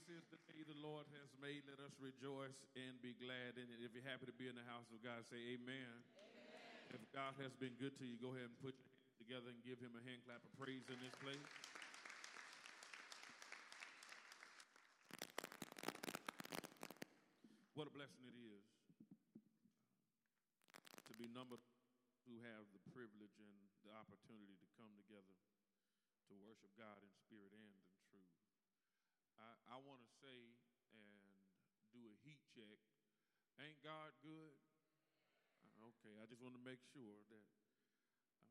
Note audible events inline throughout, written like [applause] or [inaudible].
this is the day the Lord has made. Let us rejoice and be glad in it. If you're happy to be in the house of God, say amen. amen. If God has been good to you, go ahead and put your hands together and give him a hand clap of praise in this place. What a blessing it is to be numbered who have the privilege and the opportunity to come together to worship God in spirit and. I, I want to say and do a heat check. Ain't God good? Uh, okay, I just want to make sure that um,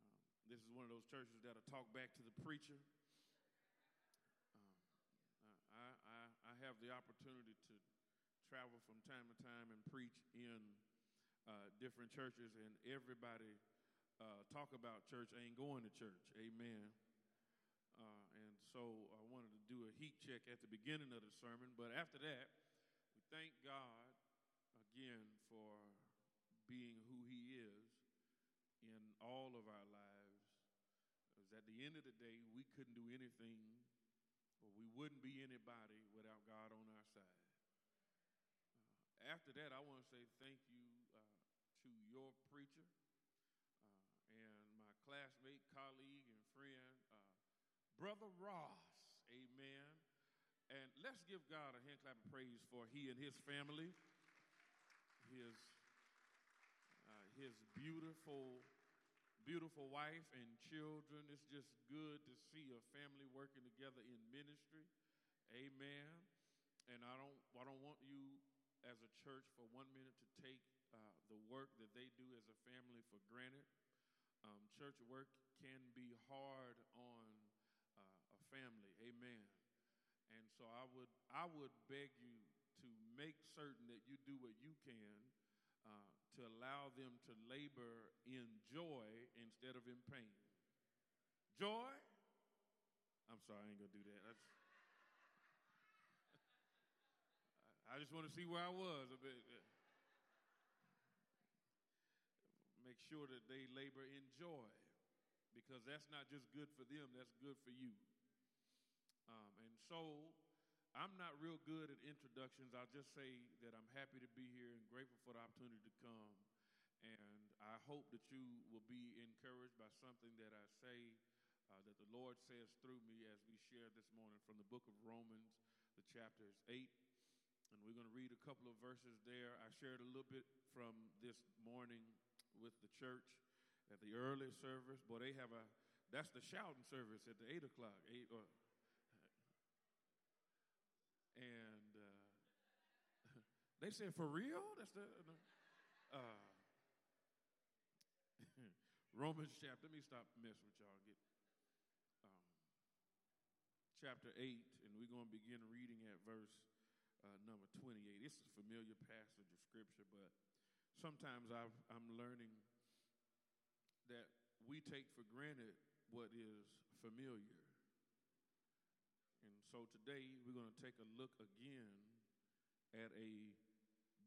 this is one of those churches that'll talk back to the preacher. Um, I, I, I have the opportunity to travel from time to time and preach in uh, different churches, and everybody uh, talk about church ain't going to church. Amen. Uh, so I wanted to do a heat check at the beginning of the sermon. But after that, we thank God again for being who He is in all of our lives. Because at the end of the day, we couldn't do anything or we wouldn't be anybody without God on our side. Uh, after that, I want to say thank you uh, to your preacher uh, and my classmate, colleague, and friend, uh, Brother Ross. Amen. And let's give God a hand clap of praise for he and his family, his, uh, his beautiful, beautiful wife and children. It's just good to see a family working together in ministry. Amen. And I don't, I don't want you as a church for one minute to take uh, the work that they do as a family for granted. Um, church work can be hard on family. Amen. And so I would I would beg you to make certain that you do what you can uh, to allow them to labor in joy instead of in pain. Joy? I'm sorry, I ain't gonna do that. That's, I just want to see where I was a bit. Make sure that they labor in joy because that's not just good for them, that's good for you. Um, and so I'm not real good at introductions. I'll just say that I'm happy to be here and grateful for the opportunity to come. And I hope that you will be encouraged by something that I say, uh, that the Lord says through me as we share this morning from the book of Romans, the chapters 8. And we're going to read a couple of verses there. I shared a little bit from this morning with the church at the early service. but they have a, that's the shouting service at the 8 o'clock, 8 or and uh, [laughs] they said, For real? That's the. Uh, [laughs] Romans chapter, let me stop messing with y'all. Get um, chapter 8, and we're going to begin reading at verse uh, number 28. This is a familiar passage of scripture, but sometimes i am learning that we take for granted what is familiar. So today we're going to take a look again at a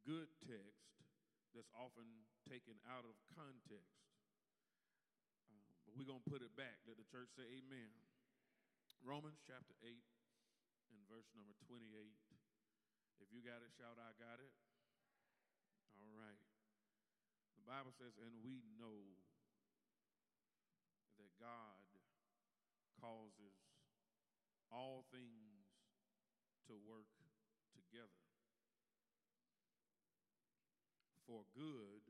good text that's often taken out of context. Uh, but we're going to put it back. Let the church say amen. Romans chapter 8 and verse number 28. If you got it, shout, I got it. All right. The Bible says, and we know that God causes all things to work together for good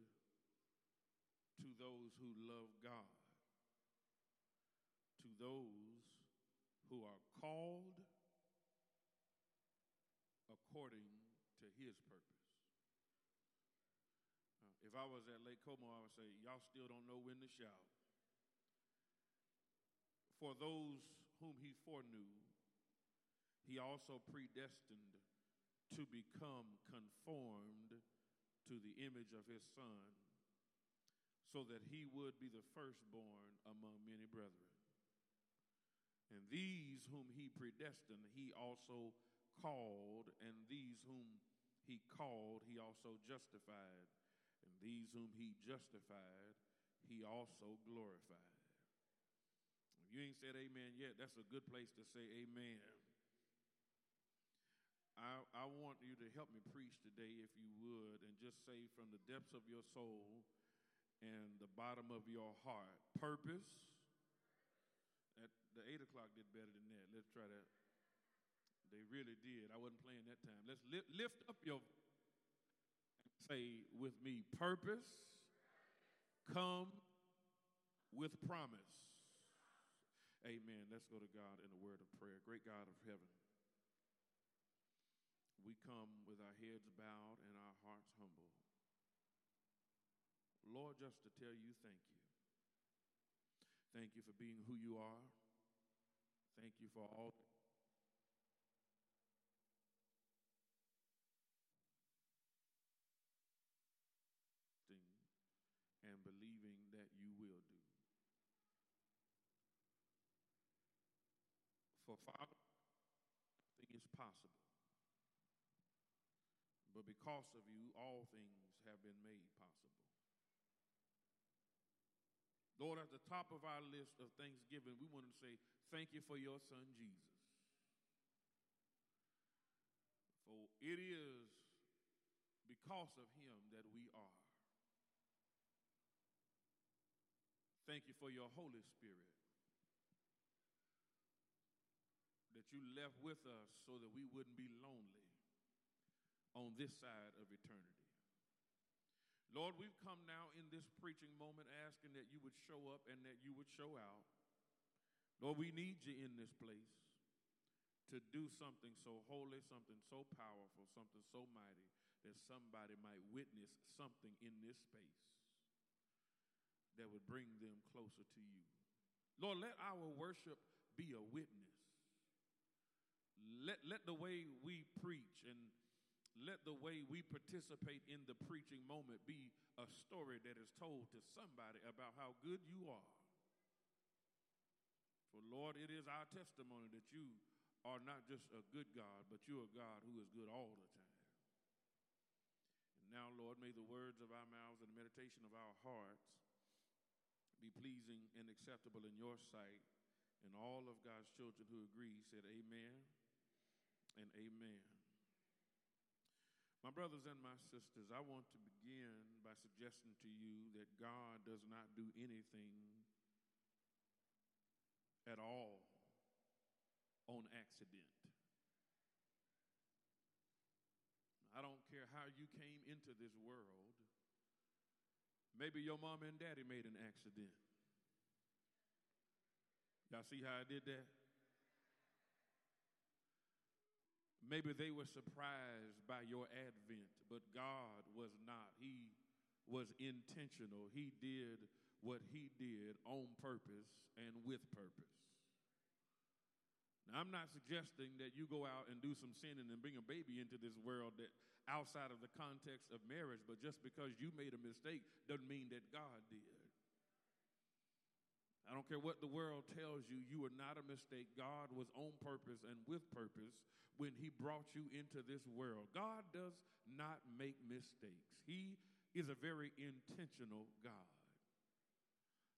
to those who love God, to those who are called according to his purpose. Uh, if I was at Lake Como, I would say, Y'all still don't know when to shout. For those whom he foreknew, he also predestined to become conformed to the image of his son, so that he would be the firstborn among many brethren. And these whom he predestined, he also called, and these whom he called, he also justified, and these whom he justified, he also glorified. If you ain't said amen yet, that's a good place to say amen. I want you to help me preach today, if you would, and just say from the depths of your soul and the bottom of your heart, purpose. At the eight o'clock did better than that. Let's try that. They really did. I wasn't playing that time. Let's li- lift up your say with me, purpose come with promise. Amen. Let's go to God in a word of prayer. Great God of heaven, we come with our heads bowed and our hearts humble. Lord, just to tell you thank you. Thank you for being who you are. Thank you for all and believing that you will do. For Father, nothing is possible. But because of you, all things have been made possible. Lord, at the top of our list of thanksgiving, we want to say thank you for your son, Jesus. For it is because of him that we are. Thank you for your Holy Spirit that you left with us so that we wouldn't be lonely on this side of eternity. Lord, we've come now in this preaching moment asking that you would show up and that you would show out. Lord, we need you in this place to do something so holy, something so powerful, something so mighty that somebody might witness something in this space that would bring them closer to you. Lord, let our worship be a witness. Let, let the way we preach and let the way we participate in the preaching moment be a story that is told to somebody about how good you are. For Lord, it is our testimony that you are not just a good God, but you're a God who is good all the time. And now, Lord, may the words of our mouths and the meditation of our hearts be pleasing and acceptable in your sight. And all of God's children who agree said, Amen and Amen. My brothers and my sisters, I want to begin by suggesting to you that God does not do anything at all on accident. I don't care how you came into this world. Maybe your mom and daddy made an accident. Y'all see how I did that? Maybe they were surprised by your advent, but God was not. He was intentional. He did what he did on purpose and with purpose. Now, I'm not suggesting that you go out and do some sinning and bring a baby into this world that outside of the context of marriage, but just because you made a mistake doesn't mean that God did. I don't care what the world tells you, you are not a mistake. God was on purpose and with purpose when He brought you into this world. God does not make mistakes, He is a very intentional God.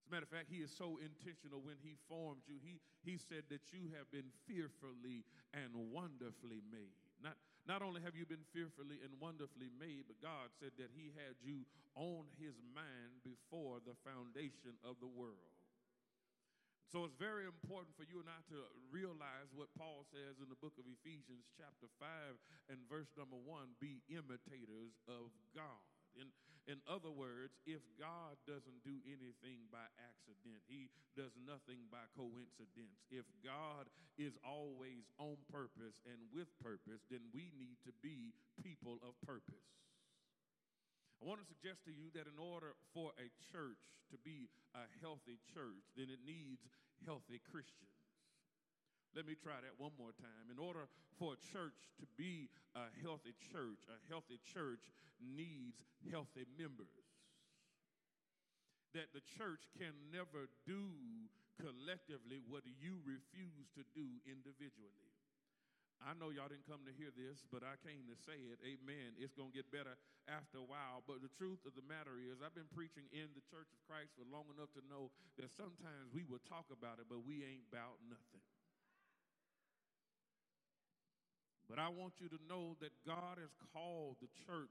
As a matter of fact, He is so intentional when He formed you. He, he said that you have been fearfully and wonderfully made. Not, not only have you been fearfully and wonderfully made, but God said that He had you on His mind before the foundation of the world. So it's very important for you and I to realize what Paul says in the book of Ephesians, chapter 5 and verse number 1 be imitators of God. In, in other words, if God doesn't do anything by accident, He does nothing by coincidence. If God is always on purpose and with purpose, then we need to be people of purpose. I want to suggest to you that in order for a church to be a healthy church, then it needs healthy Christians. Let me try that one more time. In order for a church to be a healthy church, a healthy church needs healthy members. That the church can never do collectively what you refuse to do individually. I know y'all didn't come to hear this, but I came to say it. Amen. It's going to get better after a while. But the truth of the matter is, I've been preaching in the church of Christ for long enough to know that sometimes we will talk about it, but we ain't about nothing. But I want you to know that God has called the church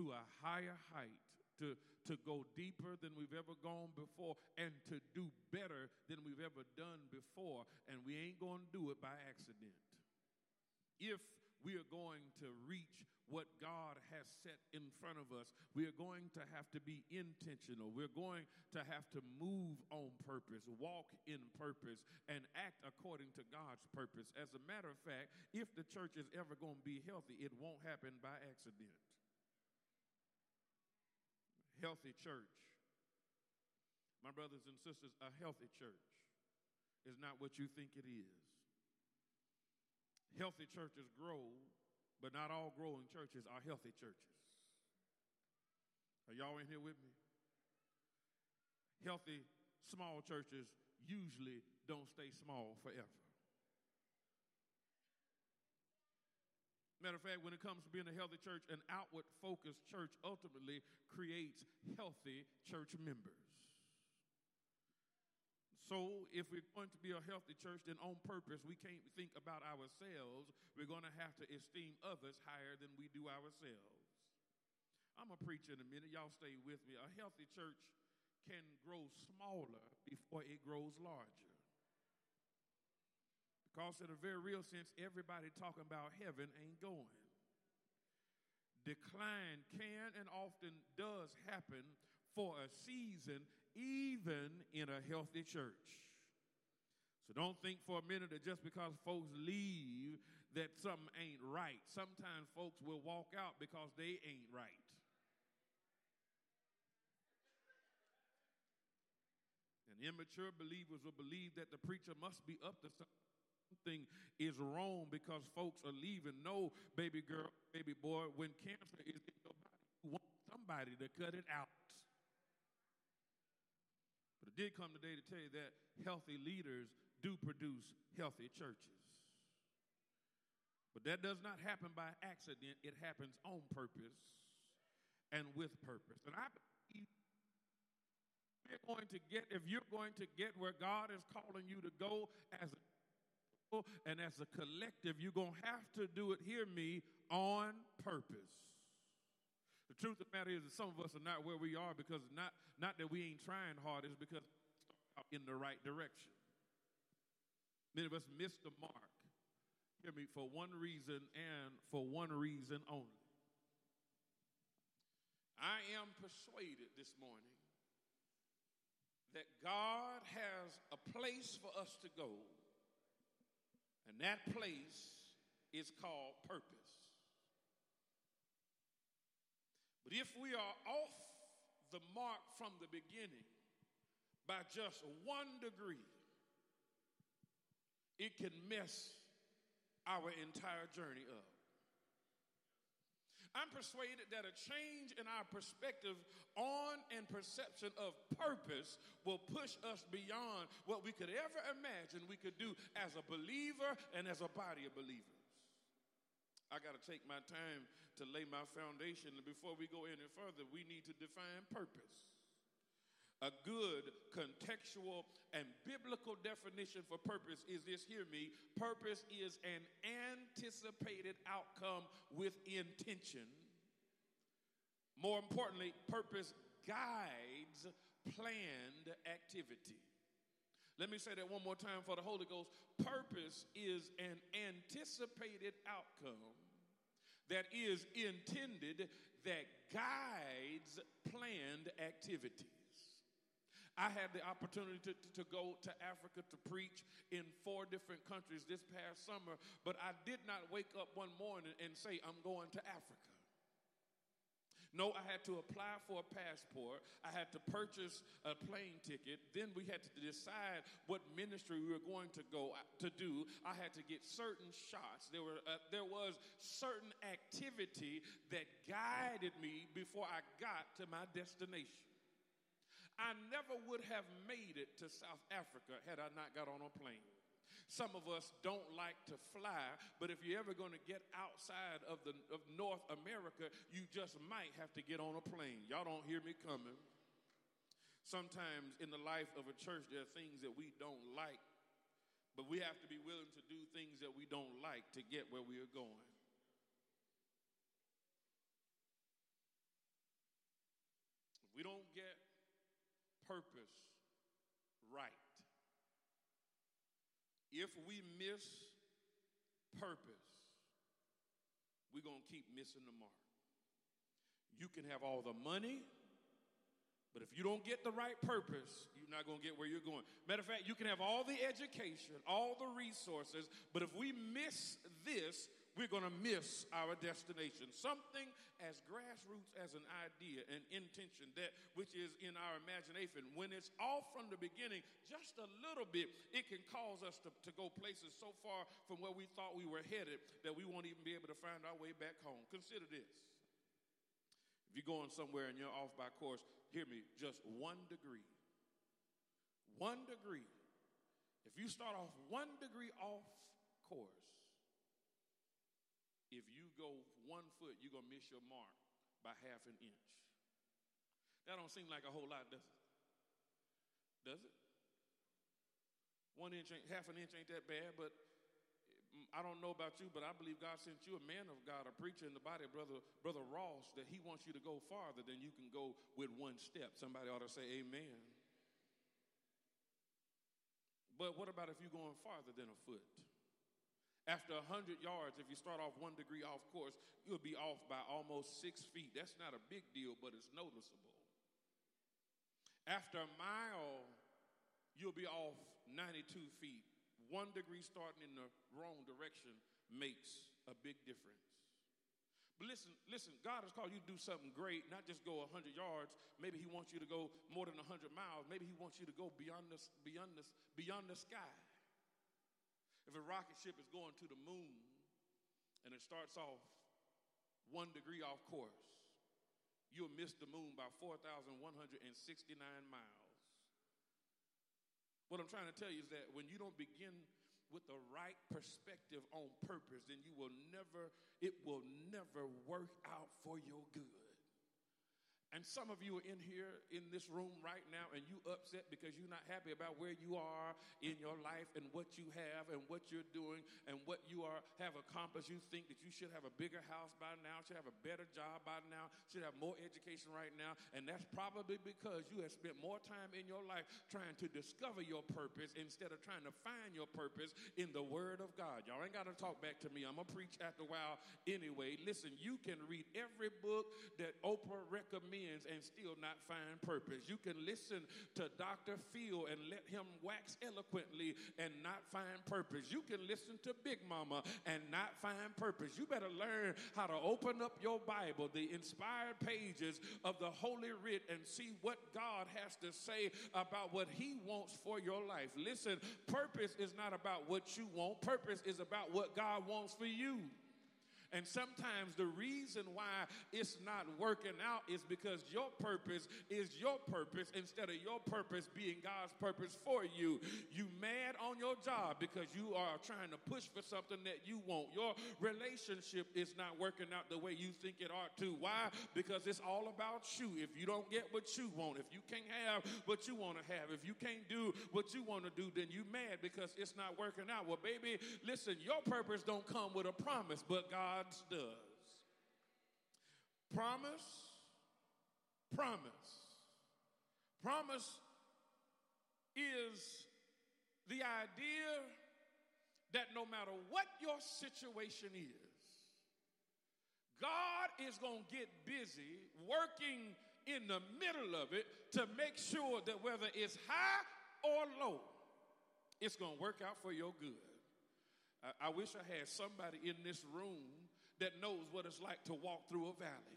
to a higher height, to, to go deeper than we've ever gone before, and to do better than we've ever done before. And we ain't going to do it by accident. If we are going to reach what God has set in front of us. We are going to have to be intentional. We're going to have to move on purpose, walk in purpose, and act according to God's purpose. As a matter of fact, if the church is ever going to be healthy, it won't happen by accident. Healthy church. My brothers and sisters, a healthy church is not what you think it is. Healthy churches grow but not all growing churches are healthy churches. Are y'all in here with me? Healthy small churches usually don't stay small forever. Matter of fact, when it comes to being a healthy church, an outward focused church ultimately creates healthy church members. So, if we're going to be a healthy church, then on purpose, we can't think about ourselves. We're going to have to esteem others higher than we do ourselves. I'm going to preach in a minute. Y'all stay with me. A healthy church can grow smaller before it grows larger. Because, in a very real sense, everybody talking about heaven ain't going. Decline can and often does happen for a season even in a healthy church. So don't think for a minute that just because folks leave that something ain't right. Sometimes folks will walk out because they ain't right. And immature believers will believe that the preacher must be up to something is wrong because folks are leaving. No, baby girl, baby boy, when cancer is in your body, you want somebody to cut it out. I did come today to tell you that healthy leaders do produce healthy churches. But that does not happen by accident, it happens on purpose and with purpose. And I believe you're going to get, if you're going to get where God is calling you to go as a and as a collective, you're going to have to do it, hear me, on purpose. The truth of the matter is that some of us are not where we are because not, not that we ain't trying hard, it's because in the right direction. Many of us miss the mark. Hear me, for one reason and for one reason only. I am persuaded this morning that God has a place for us to go, and that place is called purpose. But if we are off the mark from the beginning by just one degree, it can mess our entire journey up. I'm persuaded that a change in our perspective on and perception of purpose will push us beyond what we could ever imagine we could do as a believer and as a body of believers. I got to take my time to lay my foundation. And before we go any further, we need to define purpose. A good contextual and biblical definition for purpose is this hear me purpose is an anticipated outcome with intention. More importantly, purpose guides planned activity. Let me say that one more time for the Holy Ghost. Purpose is an anticipated outcome that is intended that guides planned activities. I had the opportunity to, to, go to Africa to preach in four different countries this past summer, but I did not wake up one morning and say, I'm going to Africa. No, I had to apply for a passport. I had to purchase a plane ticket. Then we had to decide what ministry we were going to go to do. I had to get certain shots. There were uh, there was certain activity that guided me before I got to my destination. I never would have made it to South Africa had I not got on a plane. Some of us don't like to fly, but if you're ever going to get outside of, the, of North America, you just might have to get on a plane. Y'all don't hear me coming. Sometimes in the life of a church, there are things that we don't like, but we have to be willing to do things that we don't like to get where we are going. If we miss purpose, we're going to keep missing the mark. You can have all the money, but if you don't get the right purpose, you're not going to get where you're going. Matter of fact, you can have all the education, all the resources, but if we miss this, we're going to miss our destination. Something as grassroots as an idea, an intention, that which is in our imagination, when it's off from the beginning, just a little bit, it can cause us to, to go places so far from where we thought we were headed that we won't even be able to find our way back home. Consider this. If you're going somewhere and you're off by course, hear me, just one degree. One degree. If you start off one degree off course, if you go one foot, you're going to miss your mark by half an inch. That don't seem like a whole lot, does it? Does it? One inch, ain't, half an inch ain't that bad, but mm, I don't know about you, but I believe God sent you a man of God, a preacher in the body, brother, brother Ross, that he wants you to go farther than you can go with one step. Somebody ought to say amen. But what about if you're going farther than a foot? After 100 yards, if you start off one degree off course, you'll be off by almost six feet. That's not a big deal, but it's noticeable. After a mile, you'll be off 92 feet. One degree starting in the wrong direction makes a big difference. But listen, listen, God has called you to do something great, not just go 100 yards. Maybe He wants you to go more than 100 miles. Maybe He wants you to go beyond the, beyond the, beyond the sky. If a rocket ship is going to the moon and it starts off one degree off course, you'll miss the moon by 4,169 miles. What I'm trying to tell you is that when you don't begin with the right perspective on purpose, then you will never, it will never work out for your good. And some of you are in here in this room right now and you upset because you're not happy about where you are in your life and what you have and what you're doing and what you are have accomplished. You think that you should have a bigger house by now, should have a better job by now, should have more education right now, and that's probably because you have spent more time in your life trying to discover your purpose instead of trying to find your purpose in the word of God. Y'all ain't got to talk back to me. I'm going to preach after a while anyway. Listen, you can read every book that Oprah recommends and still not find purpose. You can listen to Dr. Phil and let him wax eloquently and not find purpose. You can listen to Big Mama and not find purpose. You better learn how to open up your Bible, the inspired pages of the Holy Writ, and see what God has to say about what He wants for your life. Listen, purpose is not about what you want, purpose is about what God wants for you. And sometimes the reason why it's not working out is because your purpose is your purpose instead of your purpose being God's purpose for you. You mad on your job because you are trying to push for something that you want. Your relationship is not working out the way you think it ought to. Why? Because it's all about you. If you don't get what you want, if you can't have what you want to have, if you can't do what you want to do, then you mad because it's not working out. Well, baby, listen, your purpose don't come with a promise, but God God's does. Promise, promise. Promise is the idea that no matter what your situation is, God is going to get busy working in the middle of it to make sure that whether it's high or low, it's going to work out for your good. I, I wish I had somebody in this room that knows what it's like to walk through a valley.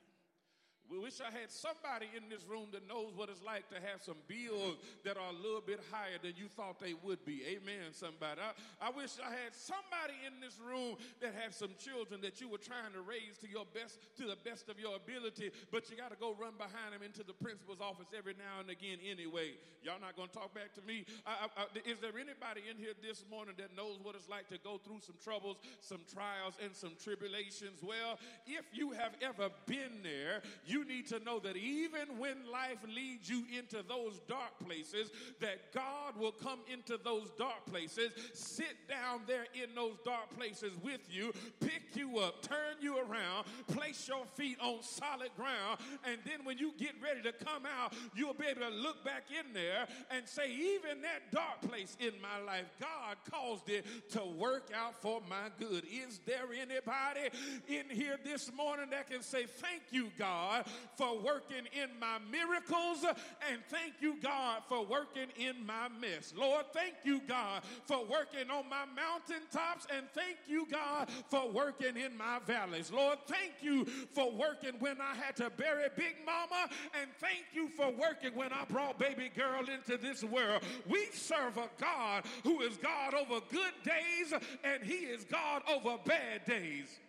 We wish I had somebody in this room that knows what it's like to have some bills that are a little bit higher than you thought they would be. Amen, somebody. I, I wish I had somebody in this room that had some children that you were trying to raise to your best, to the best of your ability, but you got to go run behind them into the principal's office every now and again anyway. Y'all not going to talk back to me? I, I, is there anybody in here this morning that knows what it's like to go through some troubles, some trials, and some tribulations? Well, if you have ever been there, you you need to know that even when life leads you into those dark places, that God will come into those dark places, sit down there in those dark places with you, pick you up, turn you around, place your feet on solid ground, and then when you get ready to come out, you'll be able to look back in there and say, even that dark place in my life, God caused it to work out for my good. Is there anybody in here this morning that can say, Thank you, For working in my miracles, and thank you, God, for working in my mess. Lord, thank you, God, for working on my mountaintops, and thank you, God, for working in my valleys. Lord, thank you for working when I had to bury Big Mama, and thank you for working when I brought baby girl into this world. We serve a God who is God over good days, and He is God over bad days.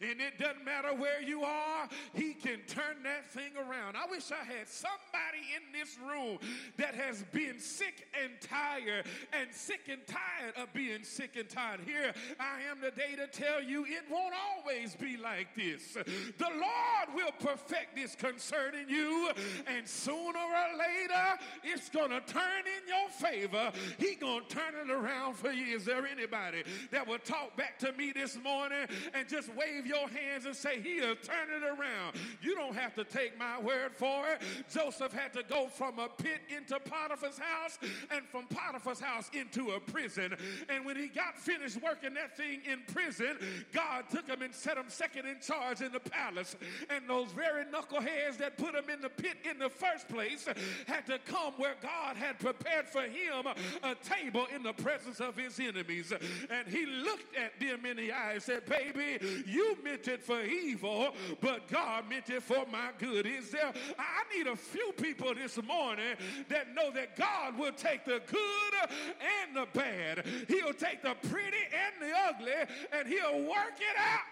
And it doesn't matter where you are, he can turn that thing around. I wish I had somebody in this room that has been sick and tired and sick and tired of being sick and tired. Here I am today to tell you it won't always be like this. The Lord will perfect this concerning you, and sooner or later it's gonna turn in your favor. He gonna turn it around for you. Is there anybody that will talk back to me this morning and just wave wave your hands and say, He'll turn it around. You don't have to take my word for it. Joseph had to go from a pit into Potiphar's house and from Potiphar's house into a prison. And when he got finished working that thing in prison, God took him and set him second in charge in the palace. And those very knuckleheads that put him in the pit in the first place had to come where God had prepared for him a table in the presence of his enemies. And he looked at them in the eye and said, Baby, you meant it for evil, but God meant it for my good. Is there? I need a few people this morning that know that God will take the good and the bad. He'll take the pretty and the ugly, and He'll work it out.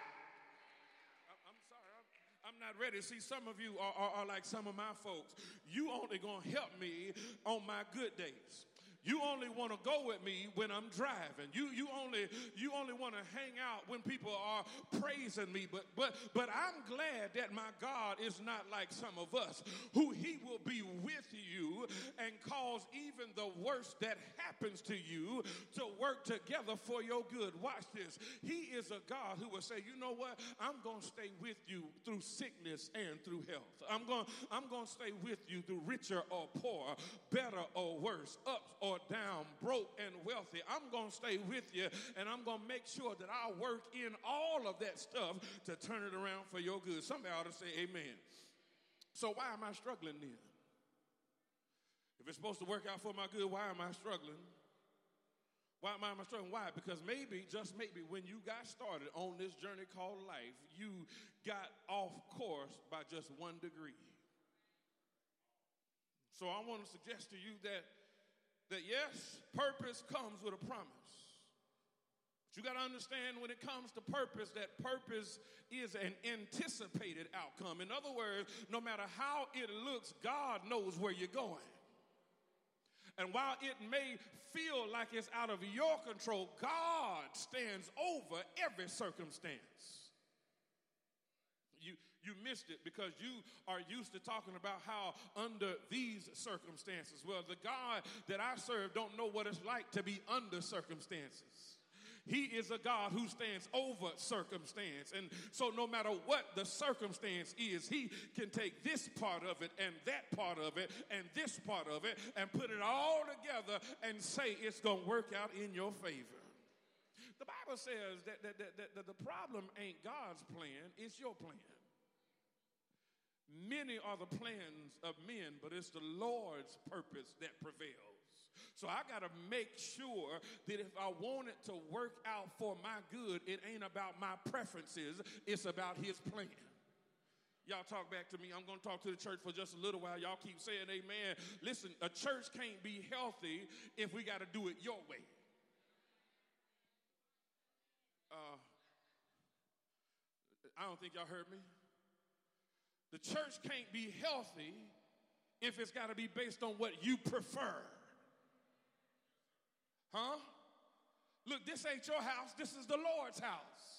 I'm sorry, I'm not ready. See, some of you are, are, are, like some of my folks. You only gonna help me on my good days. You only want to go with me when I'm driving. You, you only, you only want to hang out when people are praising me. But, but, but I'm glad that my God is not like some of us, who He will be with you and cause even the worst that happens to you to work together for your good. Watch this. He is a God who will say, you know what? I'm going to stay with you through sickness and through health. I'm going, I'm going to stay with you through richer or poor, better or worse, ups or or down, broke and wealthy. I'm going to stay with you and I'm going to make sure that I work in all of that stuff to turn it around for your good. Somebody ought to say amen. So, why am I struggling then? If it's supposed to work out for my good, why am I struggling? Why am I struggling? Why? Because maybe, just maybe, when you got started on this journey called life, you got off course by just one degree. So I want to suggest to you that that yes, purpose comes with a promise. But you got to understand when it comes to purpose that purpose is an anticipated outcome. In other words, no matter how it looks, God knows where you're going. And while it may feel like it's out of your control, God stands over every circumstance you missed it because you are used to talking about how under these circumstances. Well, the God that I serve don't know what it's like to be under circumstances. He is a God who stands over circumstance. And so, no matter what the circumstance is, He can take this part of it and that part of it and this part of it and put it all together and say it's going to work out in your favor. The Bible says that, that, that, that the problem ain't God's plan, it's your plan. Many are the plans of men, but it's the Lord's purpose that prevails. So I got to make sure that if I want it to work out for my good, it ain't about my preferences, it's about His plan. Y'all talk back to me. I'm going to talk to the church for just a little while. Y'all keep saying amen. Listen, a church can't be healthy if we got to do it your way. Uh, I don't think y'all heard me. The church can't be healthy if it's got to be based on what you prefer. Huh? Look, this ain't your house, this is the Lord's house.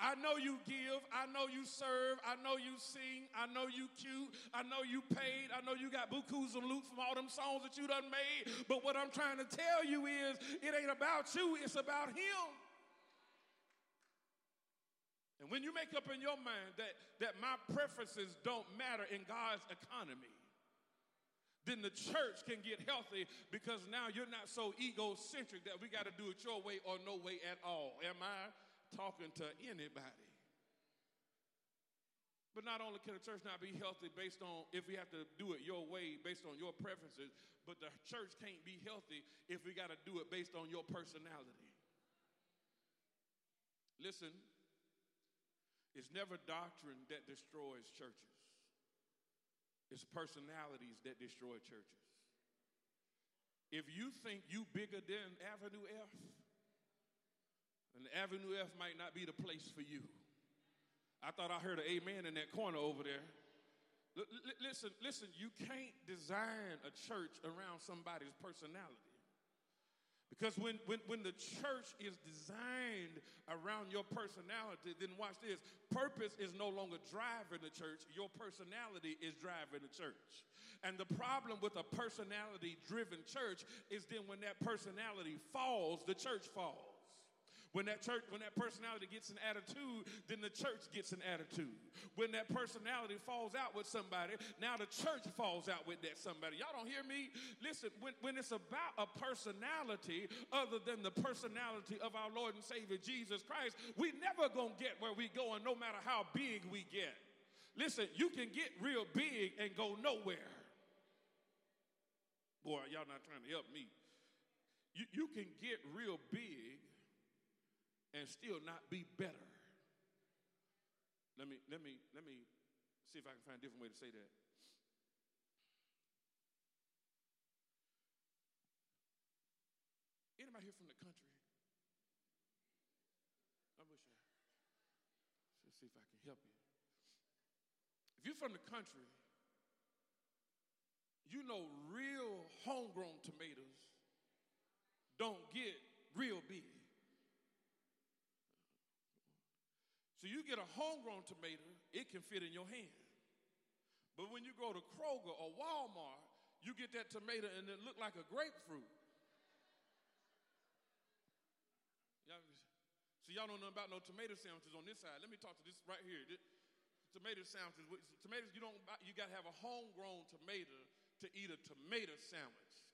I know you give. I know you serve. I know you sing. I know you cute. I know you paid. I know you got bukus and loot from all them songs that you done made. But what I'm trying to tell you is it ain't about you, it's about him. And when you make up in your mind that, that my preferences don't matter in God's economy, then the church can get healthy because now you're not so egocentric that we got to do it your way or no way at all. Am I talking to anybody? But not only can the church not be healthy based on if we have to do it your way, based on your preferences, but the church can't be healthy if we got to do it based on your personality. Listen, it's never doctrine that destroys churches. It's personalities that destroy churches. If you think you bigger than Avenue F, and Avenue F might not be the place for you. I thought I heard an amen in that corner over there. L- listen, listen, you can't design a church around somebody's personality. Because when, when, when the church is designed around your personality, then watch this purpose is no longer driving the church, your personality is driving the church. And the problem with a personality driven church is then when that personality falls, the church falls. When that church, when that personality gets an attitude, then the church gets an attitude. When that personality falls out with somebody, now the church falls out with that somebody. Y'all don't hear me? Listen, when, when it's about a personality other than the personality of our Lord and Savior Jesus Christ, we never gonna get where we going, no matter how big we get. Listen, you can get real big and go nowhere. Boy, y'all not trying to help me. You, you can get real big and still not be better. Let me let me let me see if I can find a different way to say that. Anybody here from the country? I wish I let's see if I can help you. If you're from the country, you know real homegrown tomatoes don't get real big. So you get a homegrown tomato, it can fit in your hand. But when you go to Kroger or Walmart, you get that tomato and it look like a grapefruit. So y'all don't know about no tomato sandwiches on this side. Let me talk to this right here. This, tomato sandwiches. Tomatoes, you don't. You got to have a homegrown tomato to eat a tomato sandwich.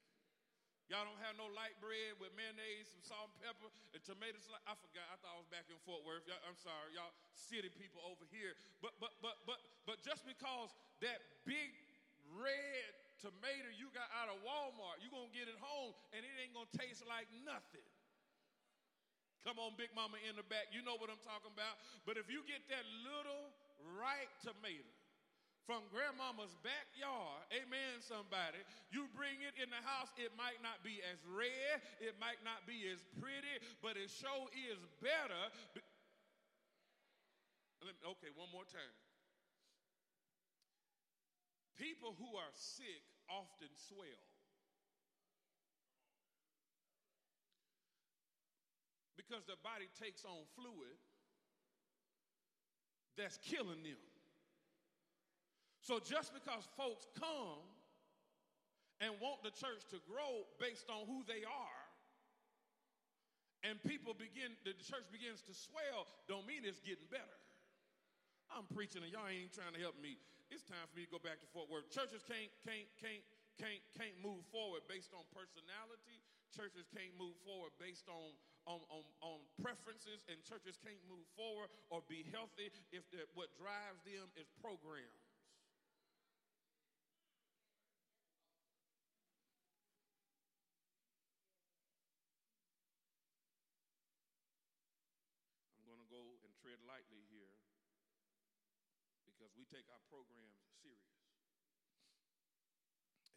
Y'all don't have no light bread with mayonnaise, some salt and pepper, and tomatoes. I forgot. I thought I was back in Fort Worth. Y'all, I'm sorry, y'all city people over here. But but but but but just because that big red tomato you got out of Walmart, you're gonna get it home and it ain't gonna taste like nothing. Come on, Big Mama in the back, you know what I'm talking about. But if you get that little ripe tomato from grandmama's backyard, amen, somebody. You bring it in the house, it might not be as red, it might not be as pretty, but it sure is better. Okay, one more time. People who are sick often swell. Because their body takes on fluid that's killing them. So just because folks come and want the church to grow based on who they are, and people begin, the church begins to swell, don't mean it's getting better. I'm preaching and y'all ain't trying to help me. It's time for me to go back to Fort Worth. Churches can't, can't, can't, can't, can't move forward based on personality. Churches can't move forward based on, on, on, on preferences, and churches can't move forward or be healthy if what drives them is programs. Lightly here because we take our programs serious.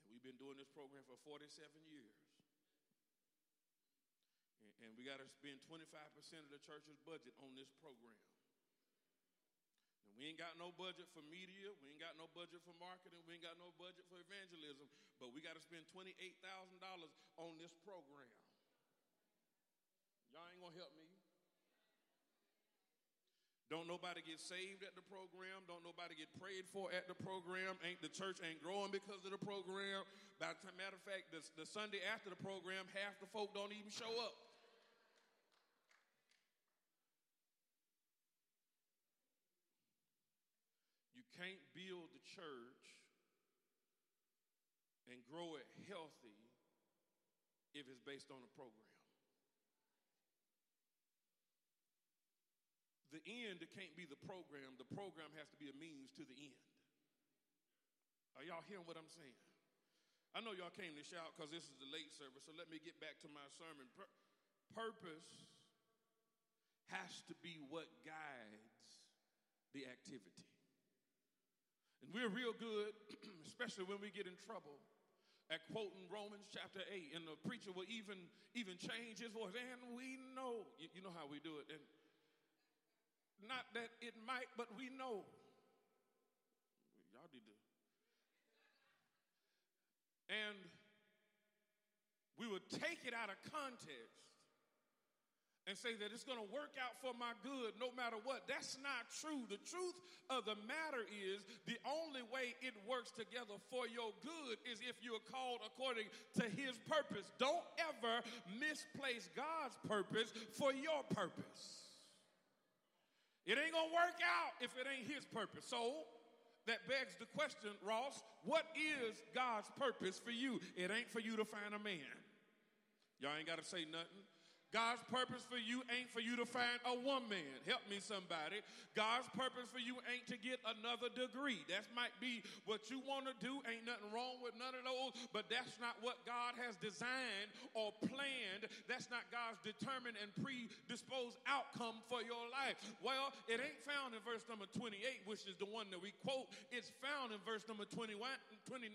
And we've been doing this program for 47 years. And, we got to spend 25% of the church's budget on this program. And we ain't got no budget for media, we ain't got no budget for marketing, we ain't got no budget for evangelism, but we got to spend $28,000 on this program. Y'all ain't gonna help me. Don't nobody get saved at the program. Don't nobody get prayed for at the program. Ain't the church ain't growing because of the program. By the matter of fact, the, the Sunday after the program, half the folk don't even show up. You can't build the church and grow it healthy if it's based on a program. The end it can't be the program. The program has to be a means to the end. Are y'all hearing what I'm saying? I know y'all came to shout because this is the late service, so let me get back to my sermon. Pur- purpose has to be what guides the activity. And we're real good, [clears throat] especially when we get in trouble, at quoting Romans chapter 8. And the preacher will even, even change his voice. And we know, you, you know how we do it. And not that it might, but we know. Y'all need to. And we would take it out of context and say that it's going to work out for my good no matter what. That's not true. The truth of the matter is the only way it works together for your good is if you're called according to his purpose. Don't ever misplace God's purpose for your purpose. It ain't gonna work out if it ain't his purpose. So that begs the question, Ross, what is God's purpose for you? It ain't for you to find a man. Y'all ain't gotta say nothing. God's purpose for you ain't for you to find a woman. Help me, somebody. God's purpose for you ain't to get another degree. That might be what you want to do. Ain't nothing wrong with none of those, but that's not what God has designed or planned. That's not God's determined and predisposed outcome for your life. Well, it ain't found in verse number 28, which is the one that we quote. It's found in verse number 21, 29,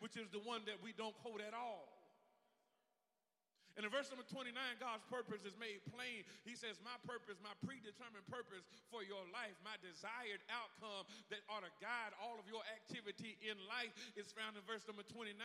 which is the one that we don't quote at all. And in verse number 29, God's purpose is made plain. He says, My purpose, my predetermined purpose for your life, my desired outcome that ought to guide all of your activity in life is found in verse number 29.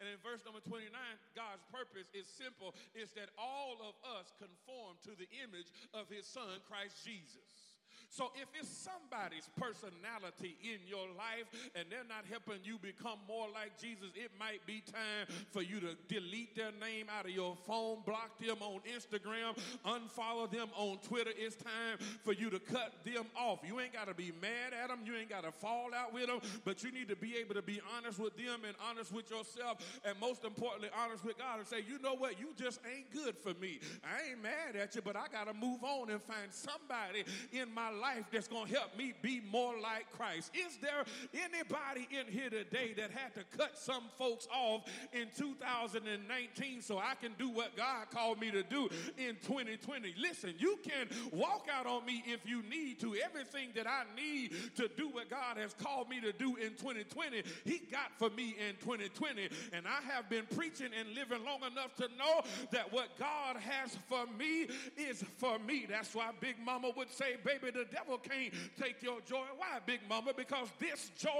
And in verse number 29, God's purpose is simple it's that all of us conform to the image of his son, Christ Jesus. So if it's somebody's personality in your life and they're not helping you become more like Jesus, it might be time for you to delete their name out of your phone, block them on Instagram, unfollow them on Twitter. It's time for you to cut them off. You ain't got to be mad at them. You ain't got to fall out with them, but you need to be able to be honest with them and honest with yourself, and most importantly, honest with God and say, you know what, you just ain't good for me. I ain't mad at you, but I got to move on and find somebody in my life life that's going to help me be more like Christ. Is there anybody in here today that had to cut some folks off in 2019 so I can do what God called me to do in 2020? Listen, you can walk out on me if you need to. Everything that I need to do what God has called me to do in 2020, He got for me in 2020. And I have been preaching and living long enough to know that what God has for me is for me. That's why Big Mama would say, baby, the devil can't take your joy. Why, Big Mama? Because this joy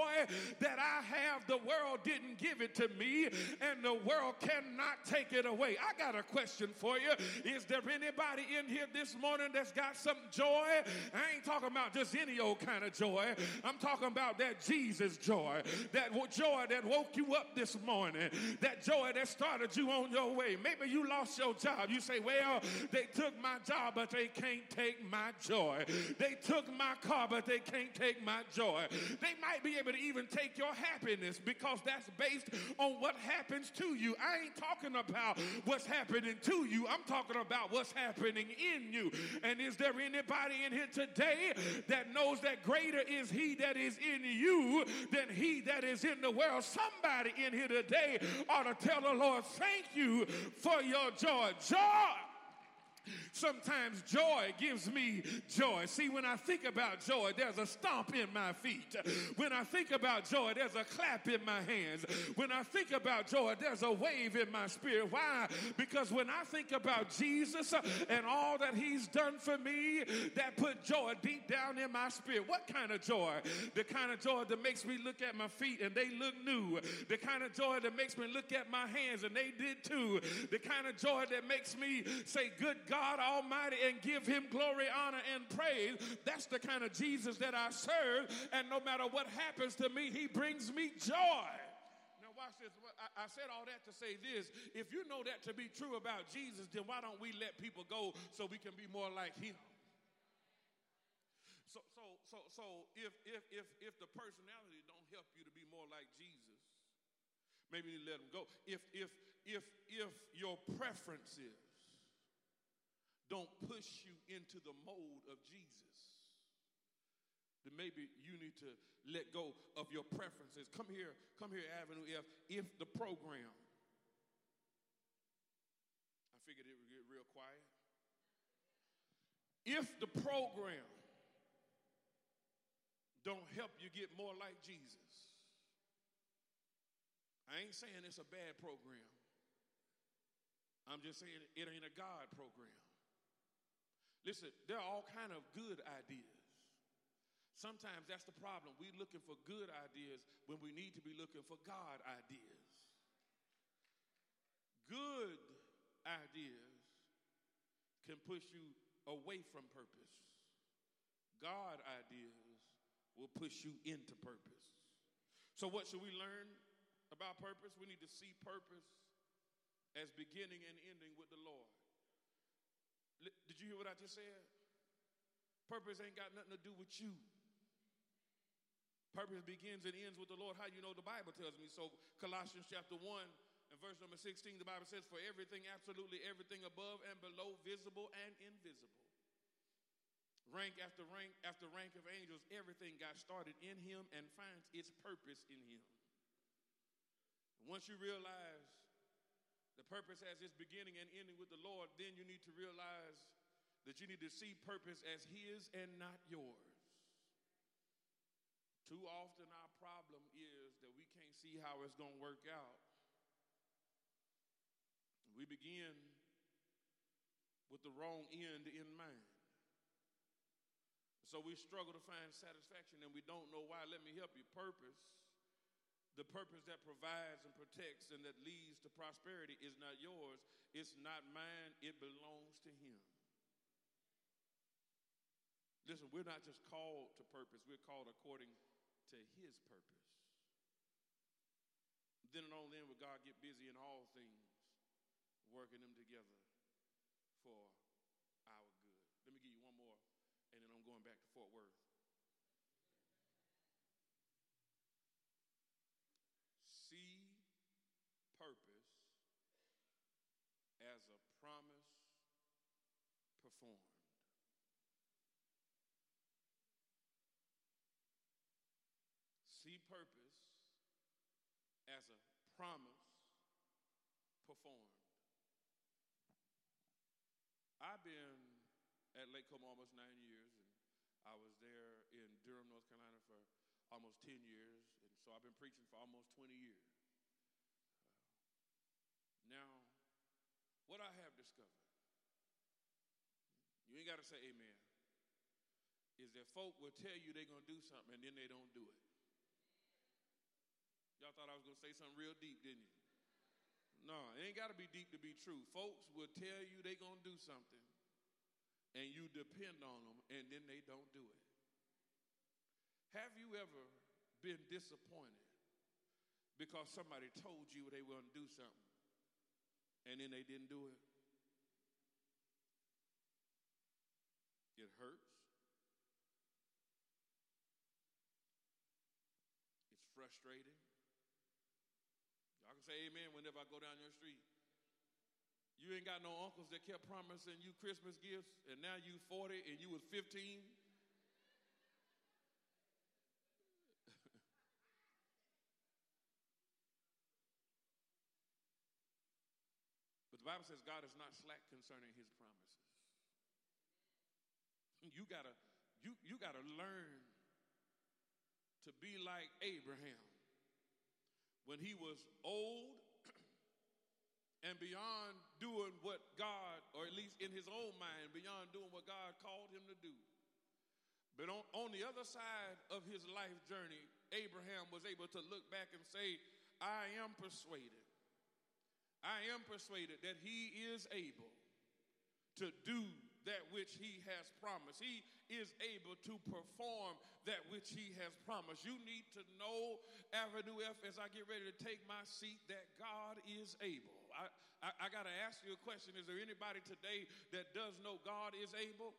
that I have, the world didn't give it to me, and the world cannot take it away. I got a question for you. Is there anybody in here this morning that's got some joy? I ain't talking about just any old kind of joy. I'm talking about that Jesus joy, that joy that woke you up this morning, that joy that started you on your way. Maybe you lost your job. You say, Well, they took my job, but they can't take my joy. They took my car, but they can't take my joy. They might be able to even take your happiness because that's based on what happens to you. I ain't talking about what's happening to you, I'm talking about what's happening in you. And is there anybody in here today that knows that greater is He that is in you than He that is in the world? Somebody in here today ought to tell the Lord, Thank you for your joy. Joy Sometimes joy gives me joy. See, when I think about joy, there's a stomp in my feet. When I think about joy, there's a clap in my hands. When I think about joy, there's a wave in my spirit. Why? Because when I think about Jesus and all that he's done for me, that put joy deep down in my spirit. What kind of joy? The kind of joy that makes me look at my feet and they look new. The kind of joy that makes me look at my hands and they did too. The kind of joy that makes me say, Good God God Almighty and give him glory, honor, and praise. That's the kind of Jesus that I serve. And no matter what happens to me, he brings me joy. Now, watch this. I said all that to say this. If you know that to be true about Jesus, then why don't we let people go so we can be more like him? So, so, so, so if, if, if, if the personality don't help you to be more like Jesus, maybe you let them go. If, if, if, if your preferences don't push you into the mold of Jesus, then maybe you need to let go of your preferences. Come here, come here, Avenue F. If the program, I figured it would get real quiet. If the program don't help you get more like Jesus, I ain't saying it's a bad program. I'm just saying it ain't a God program. Listen, there are all kind of good ideas. Sometimes that's the problem. We're looking for good ideas when we need to be looking for God ideas. Good ideas can push you away from purpose. God ideas will push you into purpose. So, what should we learn about purpose? We need to see purpose as beginning and ending with the Lord. Did you hear what I just said? Purpose ain't got nothing to do with you. Purpose begins and ends with the Lord. How you know the Bible tells me so? Colossians chapter 1 and verse number 16, the Bible says, For everything, absolutely everything above and below, visible and invisible. Rank after rank after rank of angels, everything got started in him and finds its purpose in him. Once you realize the purpose has its beginning and ending with the Lord, then you need to realize that you need to see purpose as his and not yours. Too often, our problem is that we can't see how it's going to work out. We begin with the wrong end in mind. So we struggle to find satisfaction and we don't know why. Let me help you. Purpose, the purpose that provides and protects and that leads to prosperity is not yours, it's not mine, it belongs to Him. Listen, we're not just called to purpose, we're called according to his purpose. Then and only then will God get busy in all things, working them together for our good. Let me give you one more, and then I'm going back to Fort Worth. See purpose as a promise performed. see purpose as a promise performed. I've been at Lake Como almost nine years, and I was there in Durham, North Carolina for almost 10 years, and so I've been preaching for almost 20 years. Now, what I have discovered, you ain't got to say amen, is that folk will tell you they're going to do something and then they don't do it. Y'all thought I was going to say something real deep, didn't you? No, it ain't got to be deep to be true. Folks will tell you they're going to do something, and you depend on them, and then they don't do it. Have you ever been disappointed because somebody told you they were going to do something, and then they didn't do it? It hurts. It's frustrating Y'all can say amen whenever I go down your street. You ain't got no uncles that kept promising you Christmas gifts, and now you 40 and you was 15. [laughs] but the Bible says God is not slack concerning his promises. You gotta, you, you gotta learn to be like Abraham when he was old [clears throat] and beyond doing what God, or at least in his own mind, beyond doing what God called him to do. But on, on the other side of his life journey, Abraham was able to look back and say, I am persuaded. I am persuaded that he is able to do that which he has promised. He is able to perform that which he has promised. You need to know, Avenue F, as I get ready to take my seat, that God is able. I, I, I got to ask you a question. Is there anybody today that does know God is able?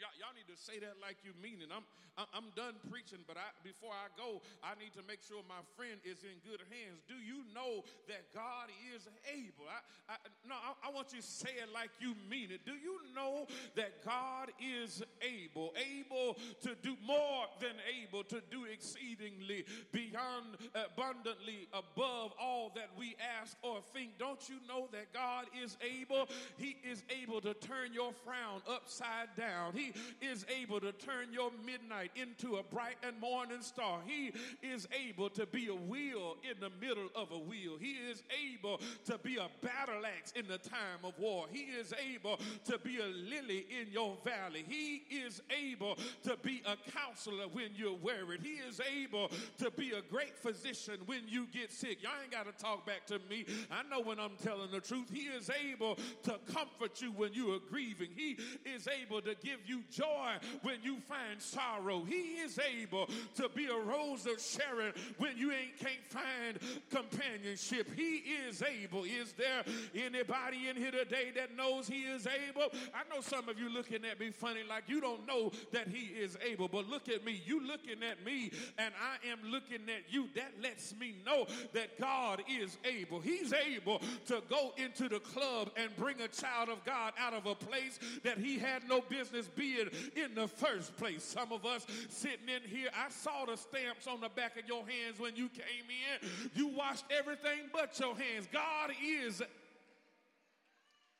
Y'all, need to say that like you mean it. I'm, I'm done preaching, but I, before I go, I need to make sure my friend is in good hands. Do you know that God is able? I, I no, I, I want you to say it like you mean it. Do you know that God is able, able to do more than able to do exceedingly beyond abundantly above all that we ask or think? Don't you know that God is able? He is able to turn your frown upside down. He he is able to turn your midnight into a bright and morning star. He is able to be a wheel in the middle of a wheel. He is able to be a battle axe in the time of war. He is able to be a lily in your valley. He is able to be a counselor when you're worried. He is able to be a great physician when you get sick. Y'all ain't got to talk back to me. I know when I'm telling the truth. He is able to comfort you when you are grieving. He is able to give you you joy when you find sorrow. He is able to be a rose of Sharon when you ain't can't find companionship. He is able. Is there anybody in here today that knows he is able? I know some of you looking at me funny like you don't know that he is able, but look at me. You looking at me and I am looking at you. That lets me know that God is able. He's able to go into the club and bring a child of God out of a place that he had no business being in the first place. Some of us sitting in here, I saw the stamps on the back of your hands when you came in. You washed everything but your hands. God is.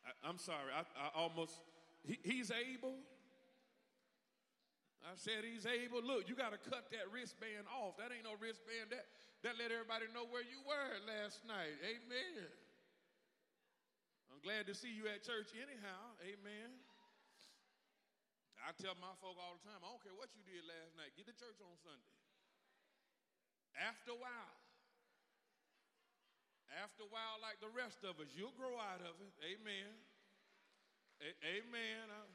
I, am sorry, I, I almost, he, he's able. I said he's able. Look, you got to cut that wristband off. That ain't no wristband. That, that let everybody know where you were last night. Amen. I'm glad to see you at church anyhow. Amen. I tell my folk all the time, I don't care what you did last night, get to church on Sunday. After a while, after a while, like the rest of us, you'll grow out of it. Amen. A- amen. Uh,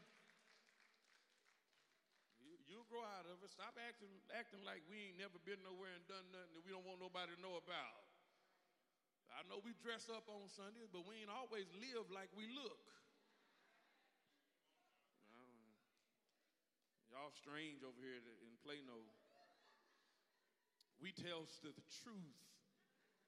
you, will grow out of it. Stop acting, acting like we ain't never been nowhere and done nothing that we don't want nobody to know about. I know we dress up on Sundays, but we ain't always live like we look. Y'all strange over here in Plano. We tell the truth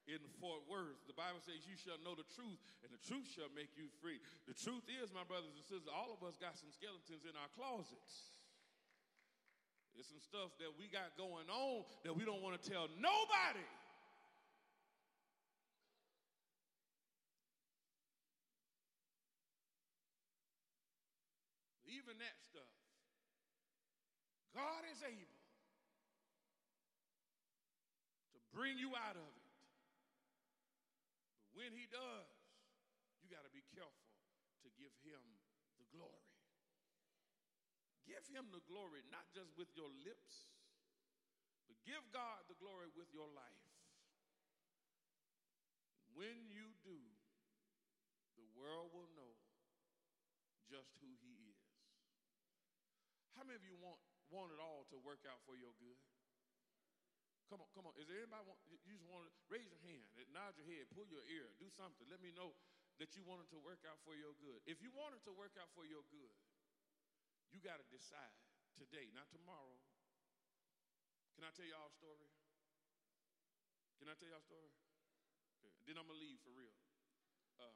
in Fort Worth. The Bible says, You shall know the truth, and the truth shall make you free. The truth is, my brothers and sisters, all of us got some skeletons in our closets. There's some stuff that we got going on that we don't want to tell nobody. Even that stuff. God is able to bring you out of it. But when He does, you got to be careful to give Him the glory. Give Him the glory, not just with your lips, but give God the glory with your life. When you do, the world will know just who He is. How many of you want want it all to work out for your good? Come on, come on. Is there anybody want, you just want to raise your hand, nod your head, pull your ear, do something. Let me know that you want it to work out for your good. If you want it to work out for your good, you got to decide today, not tomorrow. Can I tell y'all a story? Can I tell y'all a story? Okay. Then I'm gonna leave for real. Uh,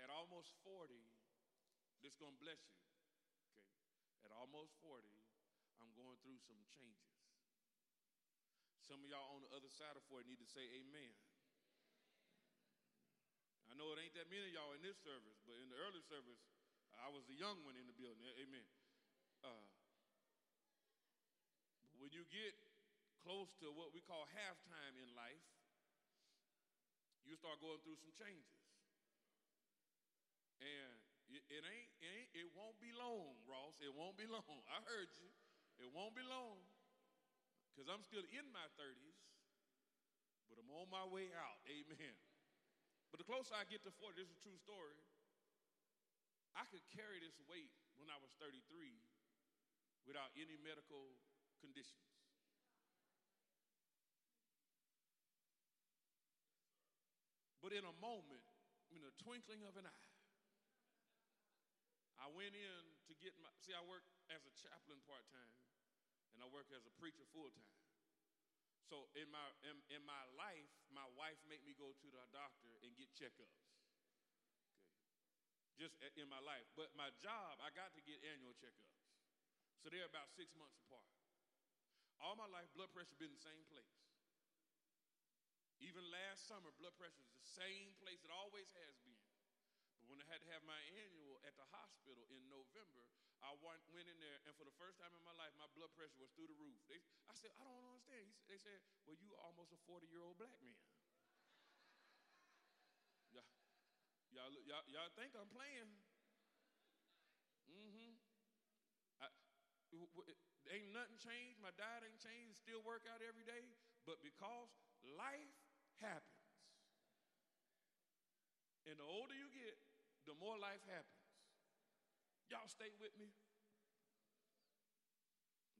at almost 40, this gonna bless you. At almost 40, I'm going through some changes. Some of y'all on the other side of 40 need to say amen. I know it ain't that many of y'all in this service, but in the early service, I was the young one in the building. Amen. Uh, when you get close to what we call halftime in life, you start going through some changes. And it, ain't, it ain't, it won't be long, Ross. It won't be long. I heard you. It won't be long. Because I'm still in my 30s, but I'm on my way out. Amen. But the closer I get to 40, this is a true story. I could carry this weight when I was 33 without any medical conditions. But in a moment, in the twinkling of an eye, I went in to get my. See, I work as a chaplain part time, and I work as a preacher full time. So in my in, in my life, my wife made me go to the doctor and get checkups. Okay, just in my life. But my job, I got to get annual checkups. So they're about six months apart. All my life, blood pressure been the same place. Even last summer, blood pressure was the same place it always has been. When I had to have my annual at the hospital in November, I went in there, and for the first time in my life, my blood pressure was through the roof. They, I said, I don't understand. He, they said, Well, you are almost a 40 year old black man. [laughs] y'all, y'all, y'all, y'all think I'm playing? Mm hmm. Ain't nothing changed. My diet ain't changed. Still work out every day. But because life happens. And the older you get, the more life happens. Y'all stay with me?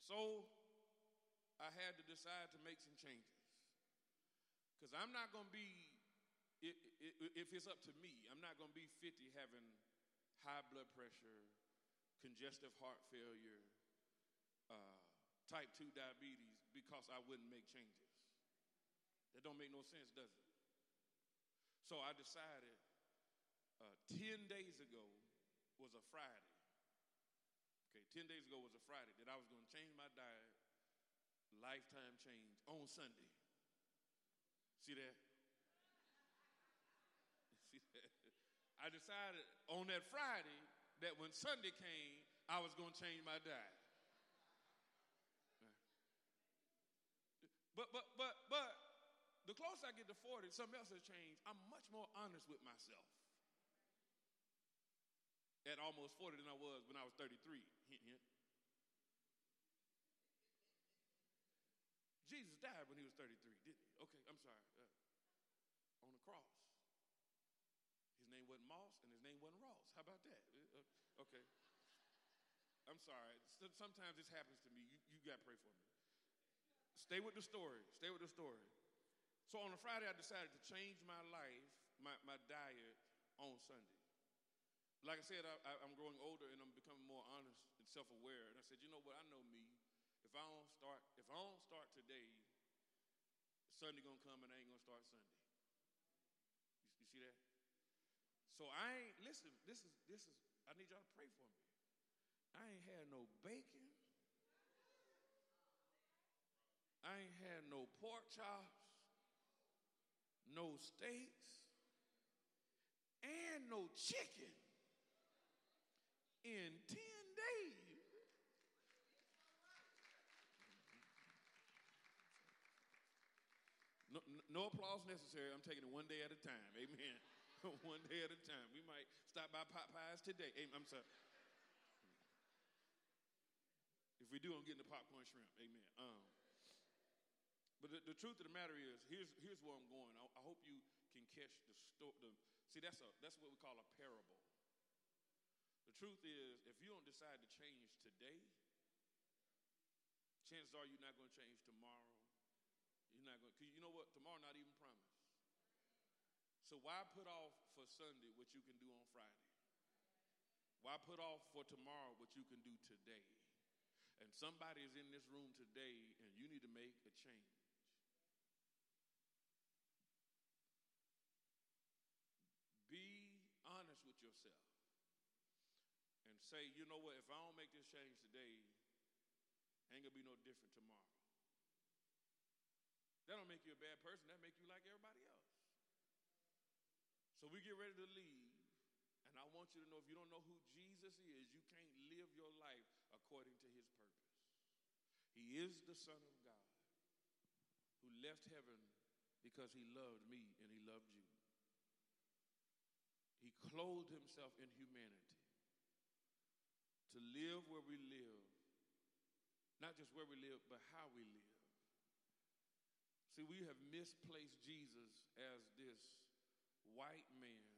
So I had to decide to make some changes. Because I'm not going to be, if it's up to me, I'm not going to be 50 having high blood pressure, congestive heart failure, uh, type 2 diabetes because I wouldn't make changes. That don't make no sense, does it? So I decided uh, 10 days ago was a Friday. Okay, 10 days ago was a Friday that I was going to change my diet, lifetime change, on Sunday. See that? [laughs] See that? I decided on that Friday that when Sunday came, I was going to change my diet. But, but, but, but, the closer I get to 40, something else has changed. I'm much more honest with myself at almost 40 than I was when I was 33. Hint, hint. Jesus died when he was 33, didn't he? Okay, I'm sorry. Uh, on the cross. His name wasn't Moss and his name wasn't Ross. How about that? Uh, uh okay. I'm sorry. Sometimes this happens to me. You, you got to pray for me. Stay with the story. Stay with the story. So on a Friday, I decided to change my life, my, my diet on Sunday. Like I said, I, am growing older and I'm becoming more honest and self-aware. And I said, you know what? I know me. If I don't start, if I don't start today, Sunday gonna come and I ain't gonna start Sunday. You, you see that? So I ain't listen. This is this is. I need y'all to pray for me. I ain't had no bacon. I ain't had no pork chops no steaks, and no chicken in 10 days. No, no, applause necessary. I'm taking it one day at a time. Amen. [laughs] one day at a time. We might stop by Popeyes today. Amen. I'm sorry. If we do, I'm getting the popcorn shrimp. Amen. Um, but the, the, truth of the matter is, here's, here's where I'm going. I, I hope you can catch the story. See, that's, a, that's what we call a parable. Truth is, if you don't decide to change today, chances are you're not going to change tomorrow. You're not going because you know what? Tomorrow not even promised. So why put off for Sunday what you can do on Friday? Why put off for tomorrow what you can do today? And somebody is in this room today and you need to make a change. yourself and say, you know what, if I don't make this change today, ain't gonna be no different tomorrow. That don't make you a bad person, that make you like everybody else. So we get ready to leave, and I want you to know if you don't know who Jesus is, you can't live your life according to his purpose. He is the Son of God who left heaven because he loved me and he loved you. He clothed himself in humanity to live where we live, not just where we live, but how we live. See, we have misplaced Jesus as this white man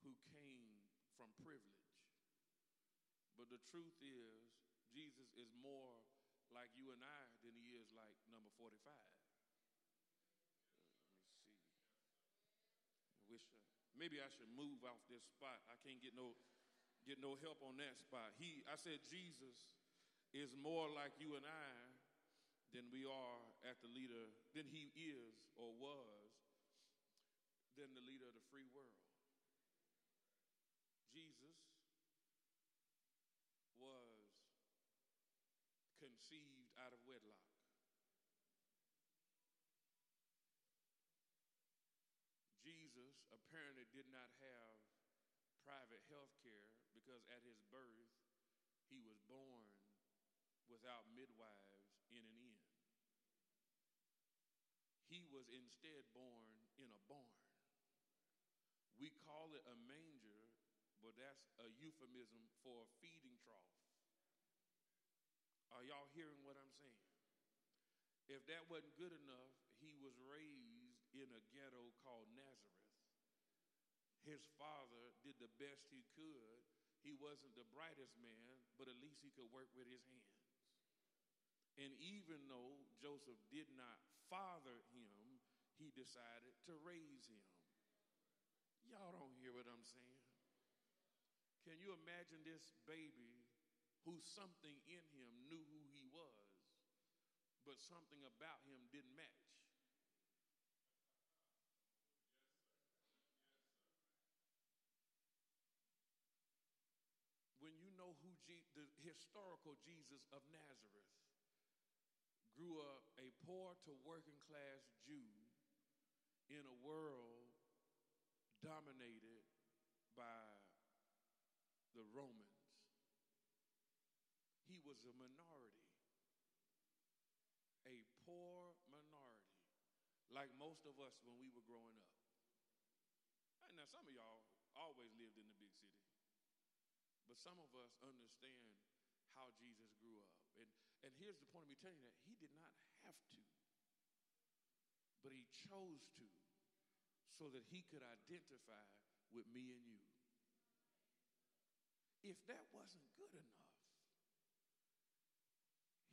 who came from privilege. But the truth is, Jesus is more like you and I than he is like number 45. Uh, let me see. I wish uh, maybe I should move off this spot. I can't get no get no help on that spot. He I said Jesus is more like you and I than we are at the leader than he is or was than the leader of the free world. Jesus was conceived out of wedlock. Jesus apparently did not have private health care because at his birth he was born without midwives in an inn. He was instead born in a barn. We call it a manger, but that's a euphemism for a feeding trough. Are y'all hearing what I'm saying? If that wasn't good enough, he was raised in a ghetto called Nazareth. His father did the best he could. He wasn't the brightest man, but at least he could work with his hands. And even though Joseph did not father him, he decided to raise him. Y'all don't hear what I'm saying. Can you imagine this baby who something in him knew who he was, but something about him didn't match? When you know who Je- the historical Jesus of Nazareth grew up a poor to working class Jew in a world dominated by the Romans. He was a minority, a poor minority, like most of us when we were growing up. And now, some of y'all always lived in the big city, but some of us understand how Jesus grew up. And, and here's the point of me telling you that he did not have to, but he chose to so that he could identify with me and you. If that wasn't good enough,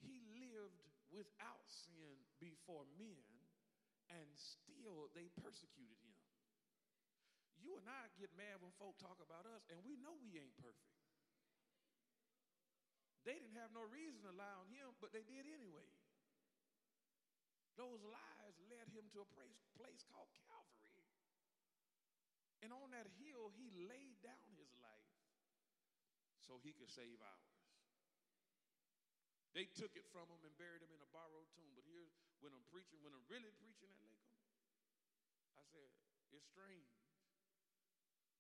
he lived without sin before men and still they persecuted him. You and I get mad when folk talk about us, and we know we ain't perfect. They didn't have no reason to lie on him, but they did anyway. Those lies led him to a place, called Calvary. And on that hill, he laid down his life so he could save ours. They took it from him and buried him in a borrowed tomb. But here's when I'm preaching, when I'm really preaching at Lakeland, I said, it's strange.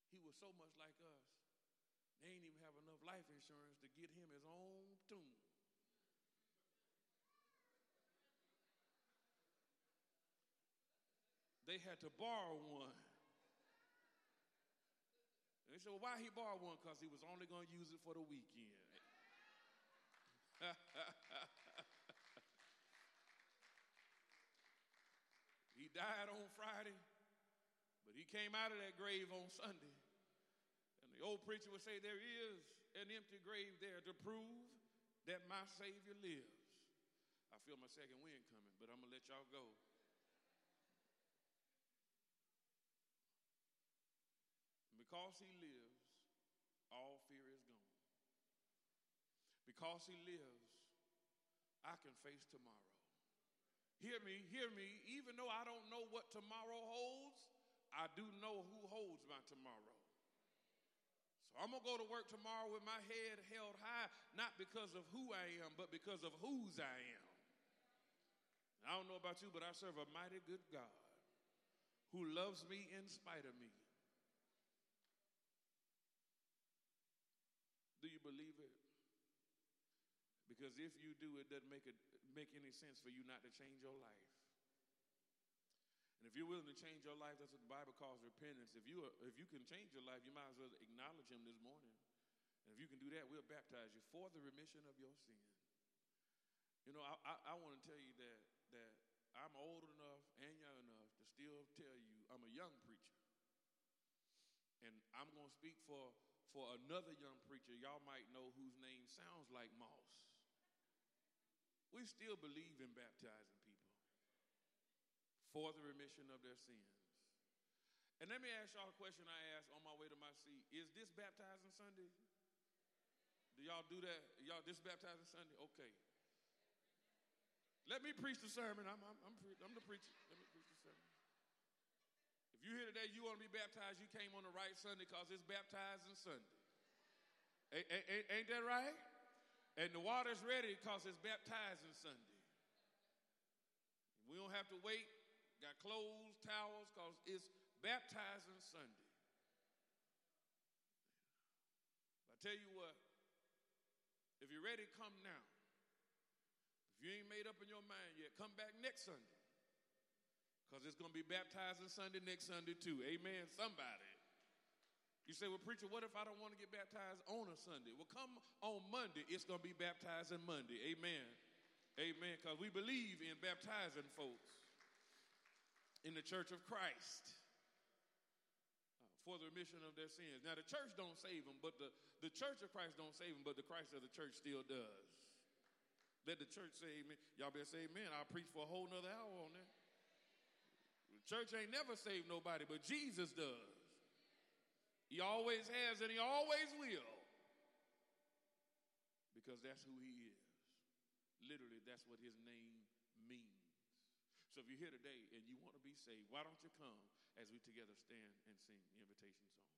He was so much like us. They ain't even have enough life insurance to get him his own tomb. They had to borrow one. And they said, well, why he borrow one? Because he was only going to use it for the weekend. [laughs] he died on Friday, but he came out of that grave on Sunday. And the old preacher would say, There is an empty grave there to prove that my Savior lives. I feel my second wind coming, but I'm going to let y'all go. Because he lives, all fear is gone. Because he lives, I can face tomorrow. Hear me, hear me. Even though I don't know what tomorrow holds, I do know who holds my tomorrow. So I'm going to go to work tomorrow with my head held high, not because of who I am, but because of whose I am. I don't know about you, but I serve a mighty good God who loves me in spite of me. Do you believe it? Because if you do, it doesn't make, it, make any sense for you not to change your life. And if you're willing to change your life, that's what the Bible calls repentance. If you, are, if you can change your life, you might as well acknowledge Him this morning. And if you can do that, we'll baptize you for the remission of your sin. You know, I, I, I want to tell you that, that I'm old enough and young enough to still tell you I'm a young preacher. And I'm going to speak for for another young preacher y'all might know whose name sounds like Moss. We still believe in baptizing people for the remission of their sins. And let me ask y'all a question I asked on my way to my seat. Is this baptizing Sunday? Do y'all do that? Y'all this baptizing Sunday? Okay. Let me preach the sermon. I'm, I'm, I'm, pre- I'm the preacher. Let me preach the sermon. If you're here today, you want to be baptized, you came on the right Sunday because it's baptizing Sunday. Ain't, ain't, ain't that right? And the water's ready because it's baptizing Sunday. We don't have to wait. Got clothes, towels, because it's baptizing Sunday. I tell you what, if you're ready, come now. If you ain't made up in your mind yet, come back next Sunday. Because it's going to be baptizing Sunday next Sunday too. Amen. Somebody. You say, well, preacher, what if I don't want to get baptized on a Sunday? Well, come on Monday. It's going to be baptizing Monday. Amen. Amen. Because we believe in baptizing folks in the church of Christ uh, for the remission of their sins. Now, the church don't save them, but the, the church of Christ don't save them, but the Christ of the church still does. Let the church say amen. Y'all better say amen. I'll preach for a whole nother hour on that. The church ain't never saved nobody, but Jesus does. He always has and he always will. Because that's who he is. Literally, that's what his name means. So if you're here today and you want to be saved, why don't you come as we together stand and sing the invitation song?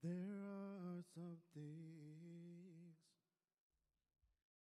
There are some things